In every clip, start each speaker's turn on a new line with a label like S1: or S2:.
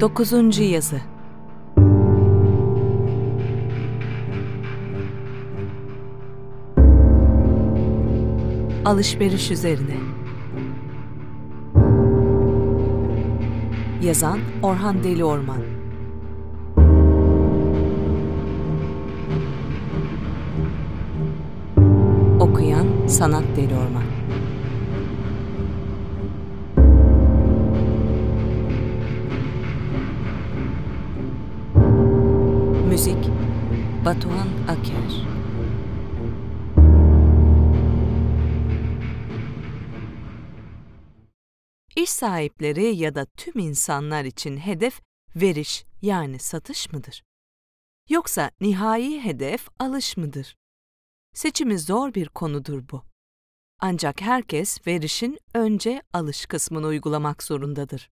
S1: Dokuzuncu yazı. Alışveriş üzerine. Yazan Orhan Deli Orman. Okuyan Sanat Deli Orman Müzik Batuhan Aker İş sahipleri ya da tüm insanlar için hedef veriş yani satış mıdır? Yoksa nihai hedef alış mıdır? Seçimi zor bir konudur bu. Ancak herkes verişin önce alış kısmını uygulamak zorundadır.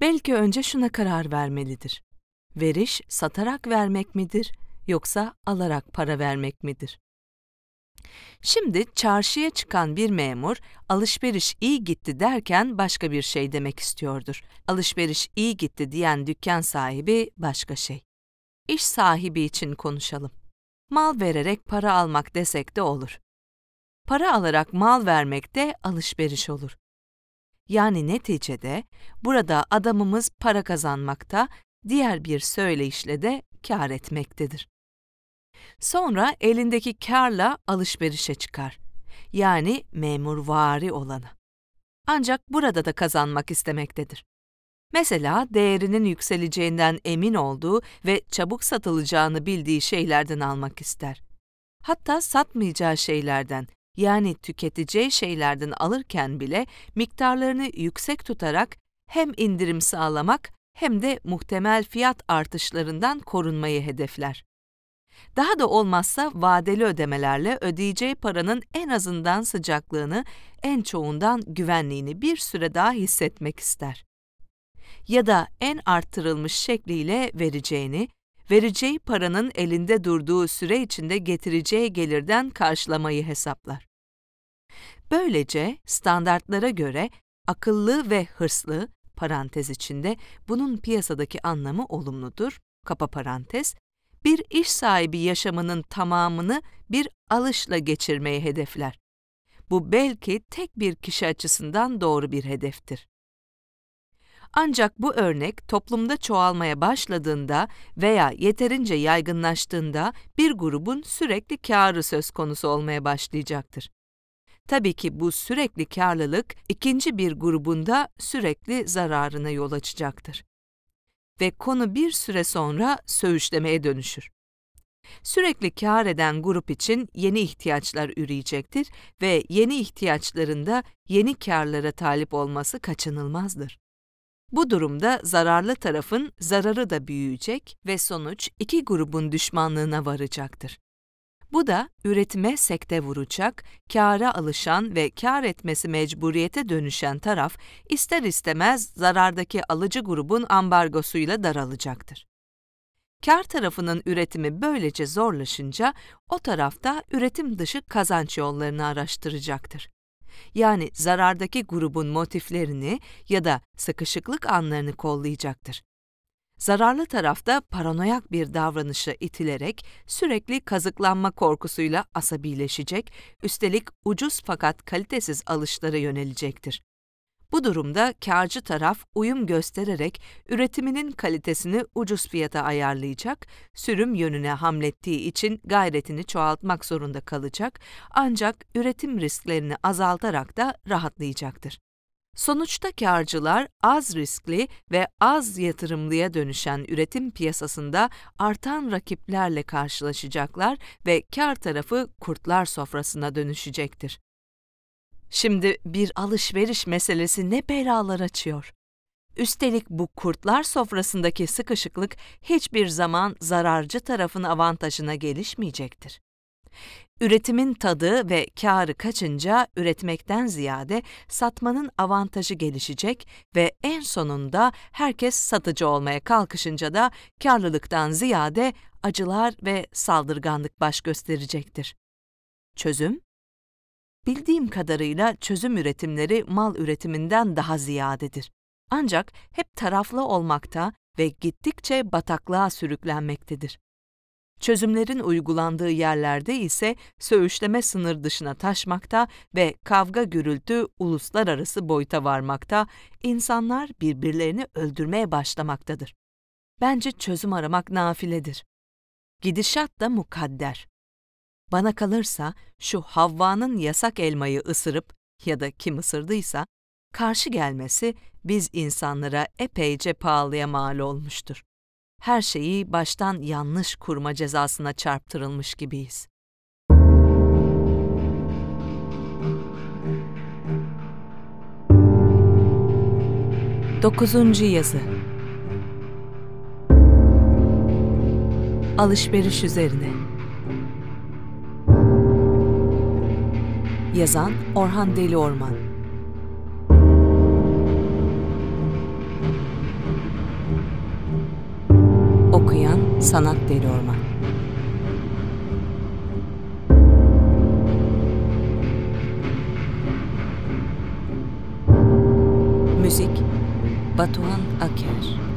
S1: Belki önce şuna karar vermelidir. Veriş satarak vermek midir yoksa alarak para vermek midir? Şimdi çarşıya çıkan bir memur alışveriş iyi gitti derken başka bir şey demek istiyordur. Alışveriş iyi gitti diyen dükkan sahibi başka şey. İş sahibi için konuşalım. Mal vererek para almak desek de olur. Para alarak mal vermek de alışveriş olur. Yani neticede burada adamımız para kazanmakta, diğer bir söyleyişle de kâr etmektedir. Sonra elindeki karla alışverişe çıkar. Yani memurvari olanı. Ancak burada da kazanmak istemektedir. Mesela değerinin yükseleceğinden emin olduğu ve çabuk satılacağını bildiği şeylerden almak ister. Hatta satmayacağı şeylerden, yani tüketeceği şeylerden alırken bile miktarlarını yüksek tutarak hem indirim sağlamak hem de muhtemel fiyat artışlarından korunmayı hedefler. Daha da olmazsa vadeli ödemelerle ödeyeceği paranın en azından sıcaklığını, en çoğundan güvenliğini bir süre daha hissetmek ister. Ya da en arttırılmış şekliyle vereceğini, vereceği paranın elinde durduğu süre içinde getireceği gelirden karşılamayı hesaplar. Böylece standartlara göre akıllı ve hırslı, parantez içinde bunun piyasadaki anlamı olumludur, kapa parantez, bir iş sahibi yaşamının tamamını bir alışla geçirmeyi hedefler. Bu belki tek bir kişi açısından doğru bir hedeftir. Ancak bu örnek toplumda çoğalmaya başladığında veya yeterince yaygınlaştığında bir grubun sürekli kârı söz konusu olmaya başlayacaktır. Tabii ki bu sürekli karlılık ikinci bir grubunda sürekli zararına yol açacaktır. Ve konu bir süre sonra söğüşlemeye dönüşür. Sürekli kâr eden grup için yeni ihtiyaçlar üreyecektir ve yeni ihtiyaçlarında yeni kârlara talip olması kaçınılmazdır. Bu durumda zararlı tarafın zararı da büyüyecek ve sonuç iki grubun düşmanlığına varacaktır. Bu da üretime sekte vuracak, kâra alışan ve kâr etmesi mecburiyete dönüşen taraf ister istemez zarardaki alıcı grubun ambargosuyla daralacaktır. Kâr tarafının üretimi böylece zorlaşınca o tarafta üretim dışı kazanç yollarını araştıracaktır. Yani zarardaki grubun motiflerini ya da sıkışıklık anlarını kollayacaktır. Zararlı tarafta paranoyak bir davranışa itilerek sürekli kazıklanma korkusuyla asabileşecek, üstelik ucuz fakat kalitesiz alışlara yönelecektir. Bu durumda karcı taraf uyum göstererek üretiminin kalitesini ucuz fiyata ayarlayacak, sürüm yönüne hamlettiği için gayretini çoğaltmak zorunda kalacak ancak üretim risklerini azaltarak da rahatlayacaktır. Sonuçta karcılar az riskli ve az yatırımlıya dönüşen üretim piyasasında artan rakiplerle karşılaşacaklar ve kar tarafı kurtlar sofrasına dönüşecektir. Şimdi bir alışveriş meselesi ne belalar açıyor. Üstelik bu kurtlar sofrasındaki sıkışıklık hiçbir zaman zararcı tarafın avantajına gelişmeyecektir. Üretimin tadı ve kârı kaçınca üretmekten ziyade satmanın avantajı gelişecek ve en sonunda herkes satıcı olmaya kalkışınca da karlılıktan ziyade acılar ve saldırganlık baş gösterecektir. Çözüm? Bildiğim kadarıyla çözüm üretimleri mal üretiminden daha ziyadedir. Ancak hep taraflı olmakta ve gittikçe bataklığa sürüklenmektedir. Çözümlerin uygulandığı yerlerde ise söğüşleme sınır dışına taşmakta ve kavga gürültü uluslararası boyuta varmakta, insanlar birbirlerini öldürmeye başlamaktadır. Bence çözüm aramak nafiledir. Gidişat da mukadder. Bana kalırsa şu Havva'nın yasak elmayı ısırıp ya da kim ısırdıysa karşı gelmesi biz insanlara epeyce pahalıya mal olmuştur. Her şeyi baştan yanlış kurma cezasına çarptırılmış gibiyiz. Dokuzuncu yazı. Alışveriş üzerine. Yazan Orhan Deli Orman Sanat Deli Orman. Müzik Batuhan Aker